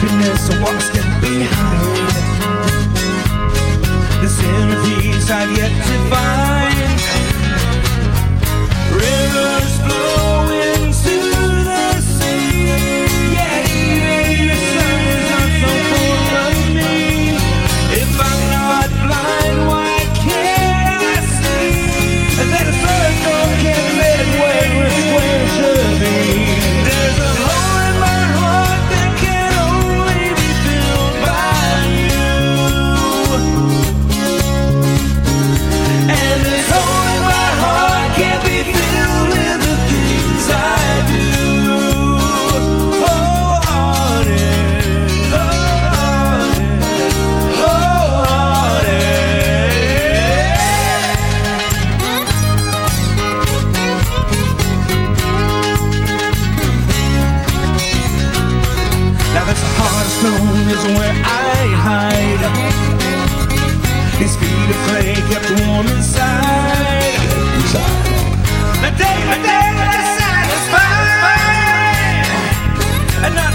happiness what's left behind. The synergies I've yet to find. zone is where I hide. His feet of clay kept warm inside. Inside. The day, the day, the satisfied. And not